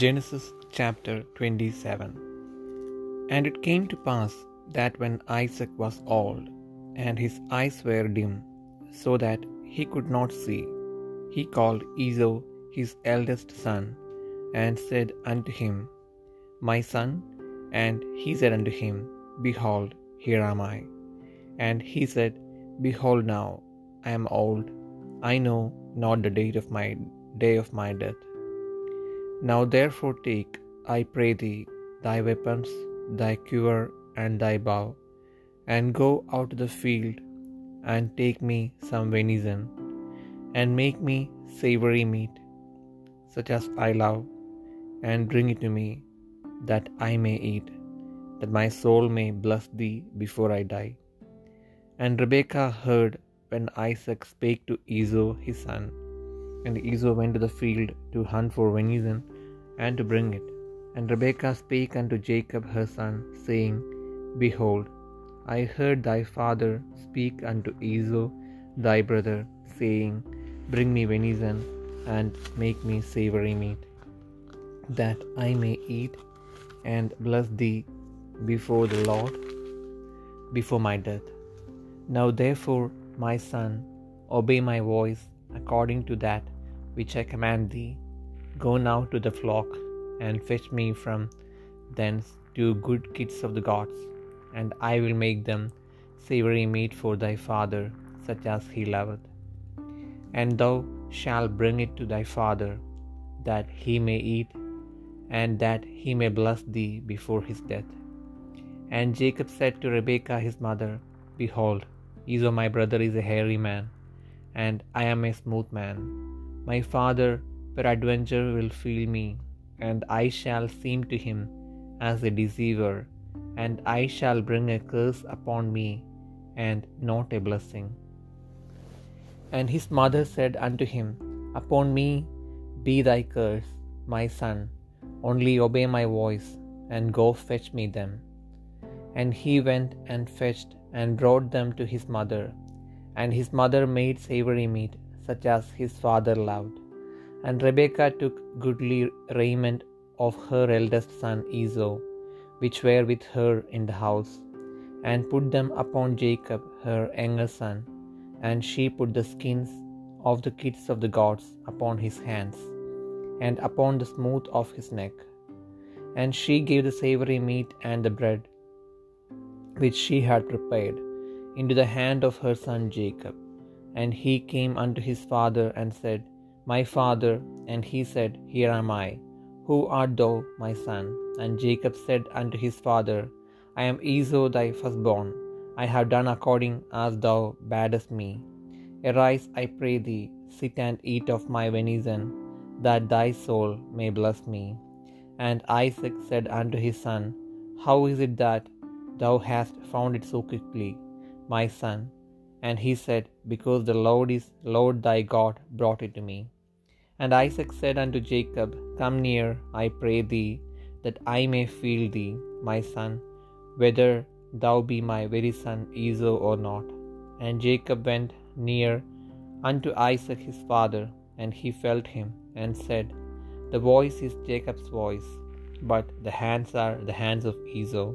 Genesis chapter 27 And it came to pass that when Isaac was old, and his eyes were dim, so that he could not see, he called Esau his eldest son, and said unto him, My son. And he said unto him, Behold, here am I. And he said, Behold now, I am old, I know not the date of my day of my death. Now therefore take, I pray thee, thy weapons, thy quiver, and thy bow, and go out to the field, and take me some venison, and make me savory meat, such as I love, and bring it to me, that I may eat, that my soul may bless thee before I die. And Rebekah heard when Isaac spake to Esau his son. And Esau went to the field to hunt for venison and to bring it. And Rebekah spake unto Jacob her son, saying, Behold, I heard thy father speak unto Esau thy brother, saying, Bring me venison, and make me savory meat, that I may eat and bless thee before the Lord, before my death. Now therefore, my son, obey my voice according to that which I command thee. Go now to the flock, and fetch me from thence two good kids of the gods, and I will make them savory meat for thy father, such as he loveth. And thou shalt bring it to thy father, that he may eat, and that he may bless thee before his death. And Jacob said to Rebekah his mother, Behold, Esau my brother is a hairy man, and I am a smooth man. My father peradventure will feel me, and I shall seem to him as a deceiver, and I shall bring a curse upon me, and not a blessing. And his mother said unto him, Upon me be thy curse, my son, only obey my voice, and go fetch me them. And he went and fetched and brought them to his mother. And his mother made savory meat, such as his father loved. And Rebekah took goodly raiment of her eldest son Esau, which were with her in the house, and put them upon Jacob her younger son. And she put the skins of the kids of the gods upon his hands, and upon the smooth of his neck. And she gave the savory meat and the bread which she had prepared, into the hand of her son Jacob. And he came unto his father and said, My father. And he said, Here am I. Who art thou, my son? And Jacob said unto his father, I am Esau thy firstborn. I have done according as thou badest me. Arise, I pray thee, sit and eat of my venison, that thy soul may bless me. And Isaac said unto his son, How is it that thou hast found it so quickly, my son? And he said, Because the Lord is Lord thy God brought it to me. And Isaac said unto Jacob, Come near, I pray thee, that I may feel thee, my son, whether thou be my very son Esau or not. And Jacob went near unto Isaac his father, and he felt him, and said, The voice is Jacob's voice, but the hands are the hands of Esau.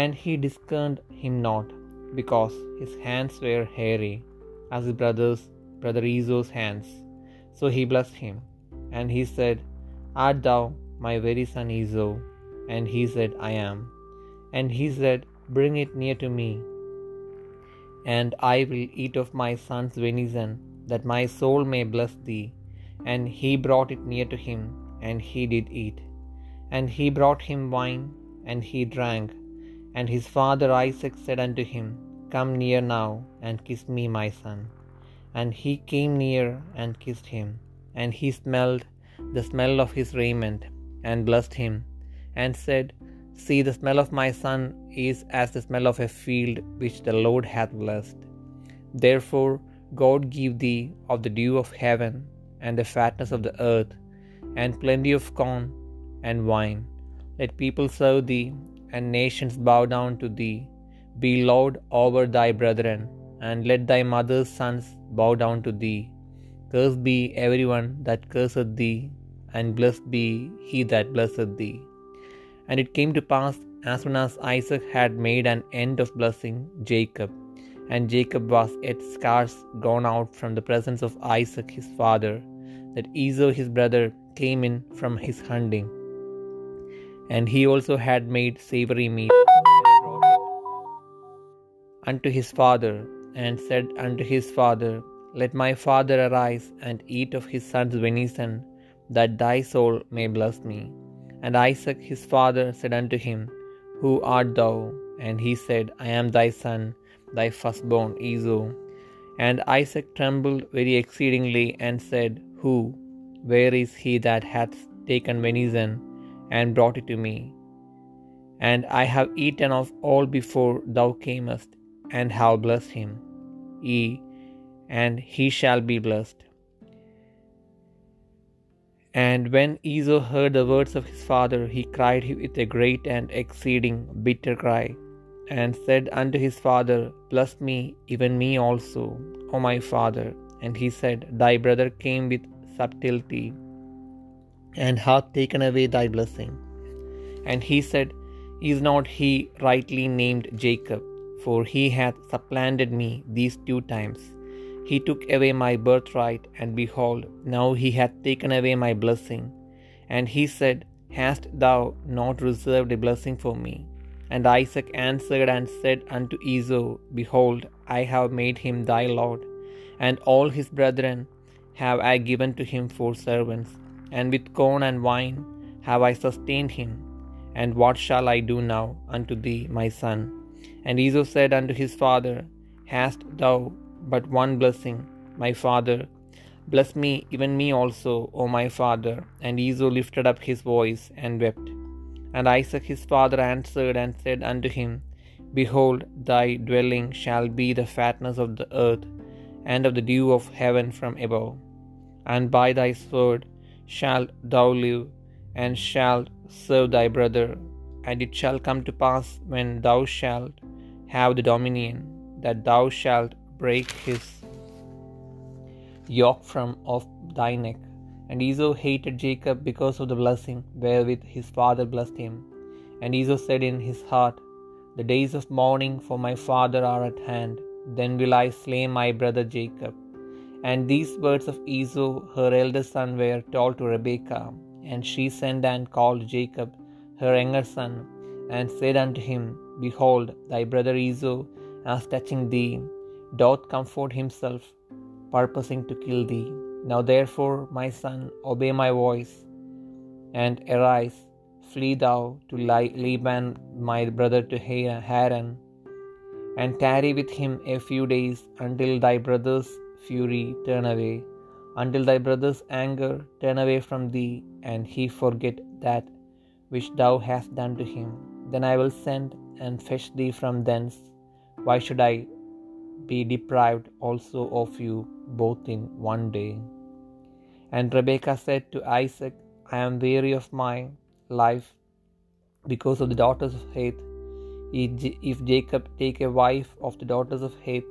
And he discerned him not, because his hands were hairy, as his brother's brother Esau's hands. So he blessed him. And he said, Art thou my very son Esau? And he said, I am. And he said, Bring it near to me, and I will eat of my son's venison, that my soul may bless thee. And he brought it near to him, and he did eat. And he brought him wine, and he drank. And his father Isaac said unto him, Come near now, and kiss me, my son. And he came near and kissed him. And he smelled the smell of his raiment, and blessed him, and said, See, the smell of my son is as the smell of a field which the Lord hath blessed. Therefore God give thee of the dew of heaven, and the fatness of the earth, and plenty of corn and wine. Let people serve thee, and nations bow down to thee. Be Lord over thy brethren, and let thy mother's sons bow down to thee. Cursed be every one that curseth thee, and blessed be he that blesseth thee. And it came to pass, as soon as Isaac had made an end of blessing Jacob, and Jacob was yet scarce gone out from the presence of Isaac his father, that Esau his brother came in from his hunting. And he also had made savory meat, unto his father, and said unto his father, Let my father arise and eat of his son's venison, that thy soul may bless me. And Isaac his father said unto him, Who art thou? And he said, I am thy son, thy firstborn Esau. And Isaac trembled very exceedingly, and said, Who? Where is he that hath taken venison, and brought it to me? And I have eaten of all before thou camest, and have blessed him. Ye, and he shall be blessed. And when Esau heard the words of his father, he cried with a great and exceeding bitter cry, and said unto his father, Bless me, even me also, O my father. And he said, Thy brother came with subtlety, and hath taken away thy blessing. And he said, Is not he rightly named Jacob? For he hath supplanted me these two times. He took away my birthright, and behold, now he hath taken away my blessing. And he said, Hast thou not reserved a blessing for me? And Isaac answered and said unto Esau, Behold, I have made him thy lord, and all his brethren have I given to him for servants, and with corn and wine have I sustained him. And what shall I do now unto thee, my son? And Esau said unto his father, Hast thou but one blessing, my father? Bless me, even me also, O my father. And Esau lifted up his voice and wept. And Isaac his father answered and said unto him, Behold, thy dwelling shall be the fatness of the earth, and of the dew of heaven from above. And by thy sword shalt thou live, and shalt serve thy brother. And it shall come to pass when thou shalt have the dominion, that thou shalt break his yoke from off thy neck. And Esau hated Jacob because of the blessing wherewith his father blessed him. And Esau said in his heart, The days of mourning for my father are at hand, then will I slay my brother Jacob. And these words of Esau, her eldest son, were told to Rebekah. And she sent and called Jacob, her younger son, and said unto him, Behold, thy brother Esau, as touching thee, doth comfort himself, purposing to kill thee. Now therefore, my son, obey my voice, and arise, flee thou to Laban my brother to Haran, and tarry with him a few days until thy brother's fury turn away, until thy brother's anger turn away from thee, and he forget that which thou hast done to him. Then I will send and fetch thee from thence. Why should I be deprived also of you both in one day? And Rebekah said to Isaac, I am weary of my life because of the daughters of Heth. If Jacob take a wife of the daughters of Heth,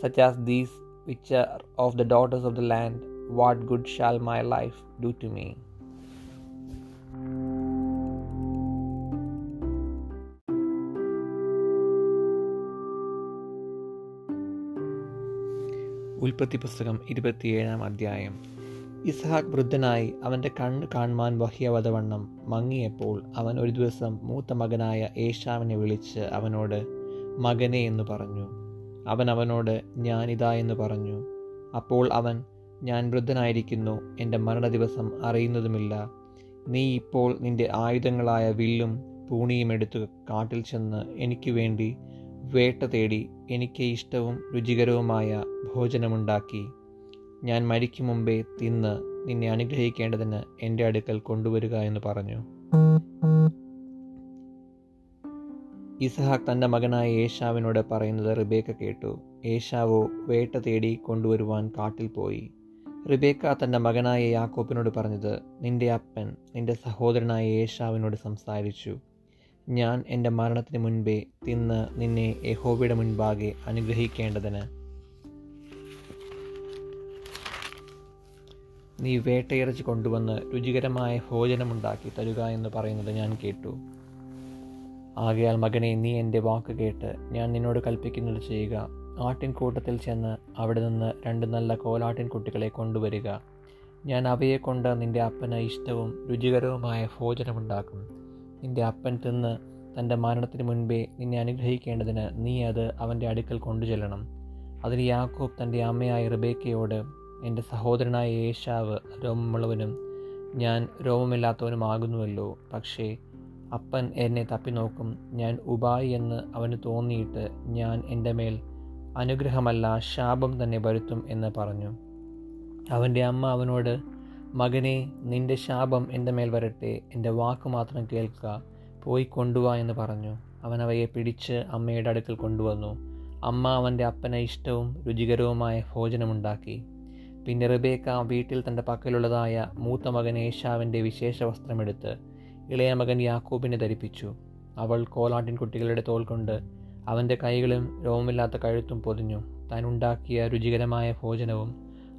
such as these are of the daughters of the land, what good shall my life do to me? ഉൽപ്പത്തി പുസ്തകം ഇരുപത്തിയേഴാം അധ്യായം ഇസ്ഹാഖ് വൃദ്ധനായി അവന്റെ കണ്ണ് കാണുവാൻ വഹിയവതവണ്ണം മങ്ങിയപ്പോൾ അവൻ ഒരു ദിവസം മൂത്ത മകനായ ഏഷാവിനെ വിളിച്ച് അവനോട് മകനെ എന്ന് പറഞ്ഞു അവൻ അവനോട് ഞാനിതാ എന്ന് പറഞ്ഞു. അപ്പോൾ അവൻ ഞാൻ വൃദ്ധനായിരിക്കുന്നു എന്റെ മരണ ദിവസം അറിയുന്നതുമില്ല. നീ ഇപ്പോൾ നിന്റെ ആയുധങ്ങളായ വില്ലും പൂണിയും എടുത്ത് കാട്ടിൽ ചെന്ന് എനിക്ക് വേണ്ടി വേട്ട തേടി എനിക്ക് ഇഷ്ടവും രുചികരവുമായ ഭോജനമുണ്ടാക്കി. ഞാൻ മരിക്കും മുമ്പേ തിന്ന് നിന്നെ അനുഗ്രഹിക്കേണ്ടതിന് എന്റെ അടുക്കൽ കൊണ്ടുവരിക എന്ന് പറഞ്ഞു. ഇസഹാക്ക് തന്റെ മകനായ ഏഷാവിനോട് പറയുന്നത് റിബേക്ക കേട്ടു. ഏഷാവോ വേട്ട തേടി കൊണ്ടുവരുവാൻ കാട്ടിൽ പോയി. റിബേക്ക തന്റെ മകനായ യാക്കോപ്പിനോട് പറഞ്ഞത് നിന്റെ അപ്പൻ നിന്റെ സഹോദരനായ ഏഷാവിനോട് സംസാരിച്ചു. ഞാൻ എന്റെ മരണത്തിന് മുൻപേ തിന്ന് നിന്നെ യഹോവയുടെ മുൻപാകെ അനുഗ്രഹിക്കേണ്ടതിന്. നീ വേട്ടയിറച്ചി കൊണ്ടുവന്ന് രുചികരമായ ഭോജനമുണ്ടാക്കി തരുക എന്ന് പറയുന്നത് ഞാൻ കേട്ടു. ആകയാൽ മകനെ നീ എന്റെ വാക്ക് കേട്ട് ഞാൻ നിന്നോട് കൽപ്പിക്കുന്നത് ചെയ്യുക. ആട്ടിൻകൂട്ടത്തിൽ ചെന്ന് അവിടെ നിന്ന് രണ്ട് നല്ല കോലാട്ടിൻ കുട്ടികളെ കൊണ്ടുവരിക. ഞാൻ അവയെ കൊണ്ട് നിന്റെ അപ്പന് ഇഷ്ടവും രുചികരവുമായ ഭോജനമുണ്ടാക്കും. നിന്റെ അപ്പൻ തിന്ന് തന്റെ മരണത്തിന് മുൻപേ നിന്നെ അനുഗ്രഹിക്കേണ്ടതിന് നീ അത് അവന്റെ അടുക്കൽ കൊണ്ടുചെല്ലണം. അതിന് യാക്കോബ് തന്റെ അമ്മയായ റിബേക്കയോട് എന്റെ സഹോദരനായ യേശാവ് രോമമുള്ളവനും ഞാൻ രോമമില്ലാത്തവനുമാകുന്നുവല്ലോ. പക്ഷേ അപ്പൻ എന്നെ തപ്പി നോക്കും ഞാൻ ഉപായി എന്ന് അവന് തോന്നിയിട്ട് ഞാൻ എന്റെ മേൽ അനുഗ്രഹമല്ല ശാപം തന്നെ വരുത്തും എന്ന് പറഞ്ഞു. അവന്റെ അമ്മ അവനോട് മകനെ നിന്റെ ശാപം എന്റെ മേൽ വരട്ടെ എന്റെ വാക്ക് മാത്രം കേൾക്കുക പോയി കൊണ്ടുവാ എന്ന് പറഞ്ഞു. അവൻ അവയെ പിടിച്ച് അമ്മയുടെ അടുക്കൽ കൊണ്ടുവന്നു. അമ്മ അവന്റെ അപ്പനെ ഇഷ്ടവും രുചികരവുമായ ഭോജനമുണ്ടാക്കി. പിന്നെ റിബേക്ക വീട്ടിൽ തന്റെ പക്കലുള്ളതായ മൂത്ത മകൻ ഏഷാവിന്റെ വിശേഷ വസ്ത്രമെടുത്ത് ഇളയ മകൻ യാക്കൂബിനെ ധരിപ്പിച്ചു. അവൾ കോലാട്ടിൻ കുട്ടികളുടെ തോൽ കൊണ്ട് അവന്റെ കൈകളും രോമമില്ലാത്ത കഴുത്തും പൊതിഞ്ഞു. താൻ ഉണ്ടാക്കിയ രുചികരമായ ഭോജനവും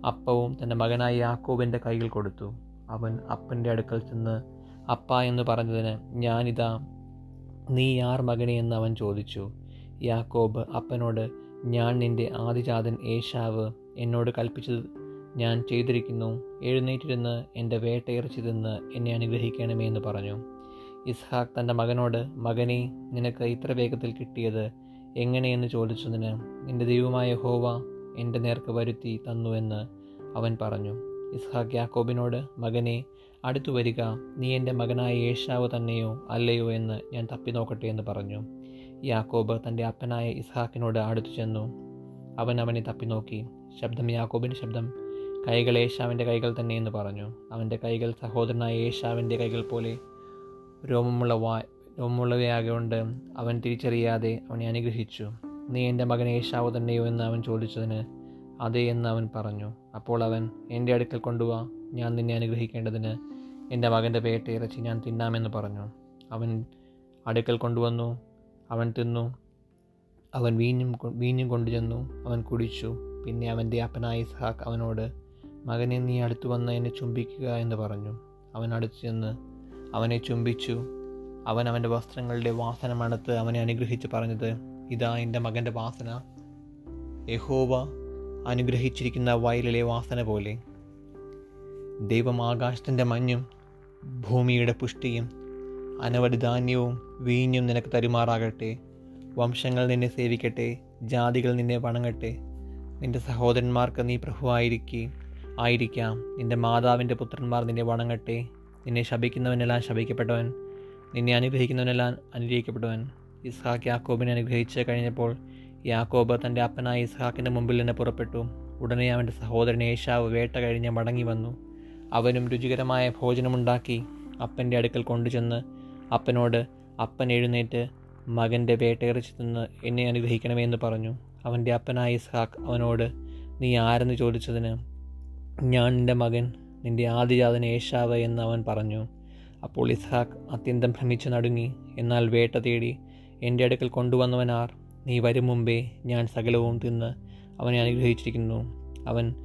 അപ്പവും തന്റെ മകനായ യാക്കൂബിന്റെ കൈകൾ കൊടുത്തു. അവൻ അപ്പന്റെ അടുക്കൽ ചെന്ന് അപ്പ എന്ന് പറഞ്ഞതിന് ഞാനിതാ നീ ആർ മകനെ എന്ന് അവൻ ചോദിച്ചു. യാക്കോബ് അപ്പനോട് ഞാൻ നിന്റെ ആദിജാതൻ ഏഷാവ് എന്നോട് കൽപ്പിച്ചത് ഞാൻ ചെയ്തിരിക്കുന്നു. എഴുന്നേറ്റിരുന്ന് എന്റെ വേട്ടയിറച്ചി തിന്ന് എന്നെ അനുഗ്രഹിക്കണമേ എന്ന് പറഞ്ഞു. ഇസ്ഹാഖ് തന്റെ മകനോട് മകനെ നിനക്ക് ഇത്ര വേഗത്തിൽ കിട്ടിയത് എങ്ങനെയെന്ന് ചോദിച്ചതിന് എന്റെ ദൈവമായ ഹോവ എന്റെ നേർക്ക് വരുത്തി തന്നുവെന്ന് അവൻ പറഞ്ഞു. ഇസ്ഹാഖ് യാക്കോബിനോട് മകനെ അടുത്തു വരിക. നീ എന്റെ മകനായ യേശാവ് തന്നെയോ അല്ലയോ എന്ന് ഞാൻ തപ്പി നോക്കട്ടെ എന്ന് പറഞ്ഞു. യാക്കോബ് തന്റെ അപ്പനായ ഇസ്ഹാക്കിനോട് അടുത്തു ചെന്നു. അവൻ അവനെ തപ്പി നോക്കി. ശബ്ദം യാക്കോബിന്റെ ശബ്ദം കൈകൾ ഏഷാവിന്റെ കൈകൾ തന്നെ എന്ന് പറഞ്ഞു. അവന്റെ കൈകൾ സഹോദരനായ ഏഷാവിന്റെ കൈകൾ പോലെ രോമമുള്ള വാ രോമമുള്ളവയാകൊണ്ട് അവൻ തിരിച്ചറിയാതെ അവനെ അനുഗ്രഹിച്ചു. നീ എന്റെ മകൻ ഏഷാവ് തന്നെയോ? എന്ന് അവൻ ചോദിച്ചതിന് അതെ എന്ന് അവൻ പറഞ്ഞു. അപ്പോൾ അവൻ എന്റെ അടുക്കൽ കൊണ്ടുപോവാ ഞാൻ നിന്നെ അനുഗ്രഹിക്കേണ്ടതിന് എന്റെ മകന്റെ വേട്ടയിറച്ചി ഞാൻ തിന്നാമെന്ന് പറഞ്ഞു. അവൻ അടുക്കൽ കൊണ്ടുവന്നു അവൻ തിന്നു അവൻ വീഞ്ഞും വീഞ്ഞും കൊണ്ടുചെന്നു അവൻ കുടിച്ചു. പിന്നെ അവന്റെ അപ്പനായ ഇസഹാക്ക് അവനോട് മകനെ നീ അടുത്തു വന്ന് എന്നെ ചുംബിക്കുക എന്ന് പറഞ്ഞു. അവൻ അടുത്തു ചെന്ന് അവനെ ചുംബിച്ചു. അവൻ അവന്റെ വസ്ത്രങ്ങളുടെ വാസന മണത്ത് അവനെ അനുഗ്രഹിച്ച് പറഞ്ഞത് ഇതാ എന്റെ മകന്റെ വാസന. യഹോവ അനുഗ്രഹിച്ചിരിക്കുന്ന വയലിലെ വാസന പോലെ. ദൈവം ആകാശത്തിന്റെ മഞ്ഞും ഭൂമിയുടെ പുഷ്ടിയും അനവധി ധാന്യവും വീഞ്ഞും നിനക്ക് തരുമാറാകട്ടെ. വംശങ്ങൾ നിന്നെ സേവിക്കട്ടെ ജാതികൾ നിന്നെ വണങ്ങട്ടെ. നിന്റെ സഹോദരന്മാർക്ക് നീ പ്രഭുവായിരിക്കെ. ആയിരിക്കാം. നിന്റെ മാതാവിന്റെ പുത്രന്മാർ നിന്നെ വണങ്ങട്ടെ. നിന്നെ ശപിക്കുന്നവനെല്ലാം ശപിക്കപ്പെട്ടവൻ നിന്നെ അനുഗ്രഹിക്കുന്നവനെല്ലാം അനുഗ്രഹിക്കപ്പെട്ടവൻ. ഇസ്ഹാക്ക് യാക്കോബിനെ അനുഗ്രഹിച്ച് കഴിഞ്ഞപ്പോൾ യാക്കോബ് തന്റെ അപ്പനായ ഇസ്ഹാക്കിന്റെ മുമ്പിൽ നിന്ന് പുറപ്പെട്ടു. ഉടനെ അവന്റെ സഹോദരൻ ഏഷാവ് വേട്ട കഴിഞ്ഞ് മടങ്ങി വന്നു. അവനും രുചികരമായ ഭോജനമുണ്ടാക്കി അപ്പന്റെ അടുക്കൽ കൊണ്ടുചെന്ന് അപ്പനോട് അപ്പൻ എഴുന്നേറ്റ് മകന്റെ വേട്ടയിറച്ചി തിന്ന് എന്നെ അനുഗ്രഹിക്കണമേ എന്ന് പറഞ്ഞു. അവന്റെ അപ്പനായ ഇസ്ഹാക്ക് അവനോട് നീ ആരെന്ന് ചോദിച്ചതിന് ഞാൻ നിന്റെ മകൻ നിന്റെ ആദിജാതൻ ഏഷാവ് എന്ന് അവൻ പറഞ്ഞു. അപ്പോൾ ഇസ്ഹാക്ക് അത്യന്തം ഭ്രമിച്ചു നടുങ്ങി. എന്നാൽ വേട്ട തേടി എന്റെ അടുക്കൽ കൊണ്ടുവന്നവനാർ നീ വരും മുമ്പേ ഞാൻ സകലവും തിന്ന് അവനെ അനുഗ്രഹിച്ചിരിക്കുന്നു. അവൻ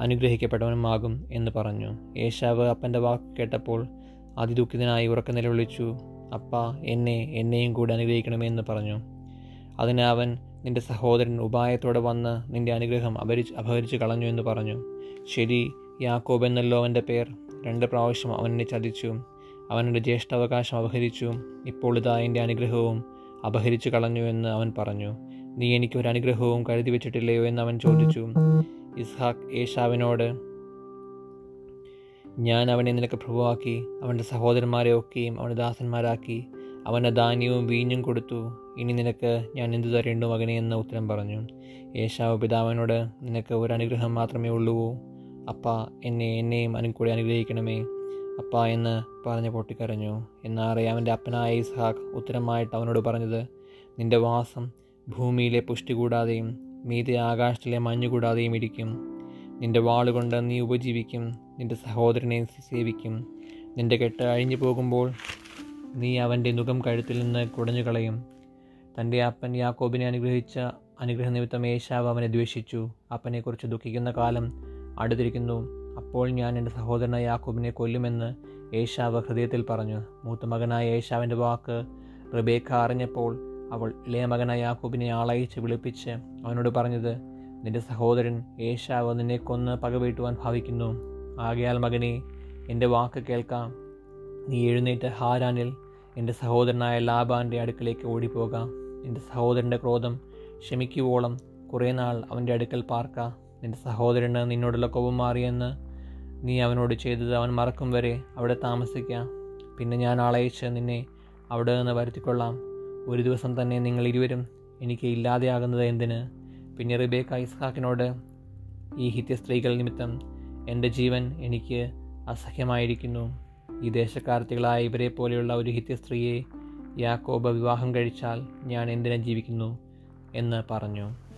അനുഗ്രഹിക്കപ്പെട്ടവനുമാകും എന്ന് പറഞ്ഞു. ഏഷാവ് അപ്പന്റെ വാക്ക് കേട്ടപ്പോൾ അതിദുഃഖിതനായി ഉറക്ക നിലവിളിച്ചു. അപ്പ എന്നെ എന്നെയും കൂടെ അനുഗ്രഹിക്കണമെന്ന് പറഞ്ഞു. അതിന് അവൻ നിന്റെ സഹോദരൻ ഉപായത്തോടെ വന്ന് നിന്റെ അനുഗ്രഹം അപരിച്ച് അപഹരിച്ചു കളഞ്ഞു എന്ന് പറഞ്ഞു. ശരി യാക്കോബ് എന്നല്ലോ അവന്റെ പേർ. രണ്ട് പ്രാവശ്യം അവനെ ചതിച്ചു. എന്റെ ജ്യേഷ്ഠാവകാശം അപഹരിച്ചു. ഇപ്പോൾ ഇതാ എന്റെ അനുഗ്രഹവും അപഹരിച്ചു കളഞ്ഞു എന്ന് അവൻ പറഞ്ഞു. നീ എനിക്ക് ഒരു അനുഗ്രഹവും കരുതി വെച്ചിട്ടില്ലയോ എന്ന് അവൻ ചോദിച്ചു. ഇസ്ഹാഖ് ഏഷാവിനോട് ഞാൻ അവനെ നിനക്ക് പ്രഭുവാക്കി അവന്റെ സഹോദരന്മാരെ ഒക്കെയും അവന്റെ ദാസന്മാരാക്കി അവന്റെ ധാന്യവും വീഞ്ഞും കൊടുത്തു. ഇനി നിനക്ക് ഞാൻ എന്തു തരേണ്ടു മകനെ എന്ന് ഉത്തരം പറഞ്ഞു. യേശാവ് പിതാവിനോട് നിനക്ക് ഒരു അനുഗ്രഹം മാത്രമേ ഉള്ളൂവോ? അപ്പ എന്നെ എന്നെയും അനു കൂടി അനുഗ്രഹിക്കണമേ. അപ്പ എന്ന് പറഞ്ഞ് പൊട്ടിക്കരഞ്ഞു. എന്നാറെ അവന്റെ അപ്പനായ ഇസ്ഹാഖ് ഉത്തരമായിട്ട് അവനോട് പറഞ്ഞത് നിന്റെ വാസം ഭൂമിയിലെ പുഷ്ടി കൂടാതെയും മീതെ ആകാശത്തിലെ മഞ്ഞു കൂടാതെയും ഇരിക്കും. നിന്റെ വാളുകൊണ്ട് നീ ഉപജീവിക്കും നിന്റെ സഹോദരനെ സേവിക്കും. നിന്റെ കെട്ട് അഴിഞ്ഞു പോകുമ്പോൾ നീ അവന്റെ മുഖം കഴുത്തിൽ നിന്ന് കുടഞ്ഞു കളയും തന്റെ അപ്പൻ യാക്കോബിനെ അനുഗ്രഹിച്ച അനുഗ്രഹ നിമിത്തം ഏശാവ് അവനെ ദ്വേഷിച്ചു. അപ്പനെക്കുറിച്ച് ദുഃഖിക്കുന്ന കാലം അടുത്തിരിക്കുന്നു. അപ്പോൾ ഞാൻ എന്റെ സഹോദരനായ യാക്കൂബിനെ കൊല്ലുമെന്ന് ഏഷാവ് ഹൃദയത്തിൽ പറഞ്ഞു. മൂത്ത മകനായ ഏഷാവിന്റെ വാക്ക് റിബേക്ക അറിഞ്ഞപ്പോൾ അവൾ ഇളയ മകനായ യാക്കൂബിനെ ആളയച്ച് വിളിപ്പിച്ച് അവനോട് പറഞ്ഞത് നിന്റെ സഹോദരൻ ഏഷാവ് നിന്നെ കൊന്ന് പകവീട്ടുവാൻ ഭാവിക്കുന്നു. ആകയാൽ മകനെ എന്റെ വാക്ക് കേൾക്കാം. നീ എഴുന്നേറ്റ് ഹാരാനിൽ എന്റെ സഹോദരനായ ലാബാന്റെ അടുക്കലേക്ക് ഓടിപ്പോകാം. എന്റെ സഹോദരന്റെ ക്രോധം ക്ഷമിക്കുവോളം കുറേ നാൾ അവന്റെ അടുക്കൽ പാർക്ക. നിന്റെ സഹോദരന് നിന്നോടുള്ള കോപം മാറിയെന്ന് നീ അവനോട് ചെയ്തത് അവൻ മറക്കും വരെ അവിടെ താമസിക്കാം. പിന്നെ ഞാൻ ആളയച്ച് നിന്നെ അവിടെ നിന്ന് വരുത്തിക്കൊള്ളാം. ഒരു ദിവസം തന്നെ നിങ്ങൾ ഇരുവരും എനിക്ക് ഇല്ലാതെയാകുന്നത് എന്തിന്? പിന്നെ റിബേക്ക ഇസ്ഹാക്കിനോട് ഈ ഹിത്യ സ്ത്രീകൾ നിമിത്തം എന്റെ ജീവൻ എനിക്ക് അസഹ്യമായിരിക്കുന്നു. ഈ ദേശക്കാർത്തികളായ ഇവരെ പോലെയുള്ള ഒരു ഹിത്യ സ്ത്രീയെ യാക്കോബ വിവാഹം കഴിച്ചാൽ ഞാൻ എന്തിനാ ജീവിക്കുന്നു? എന്ന് പറഞ്ഞു.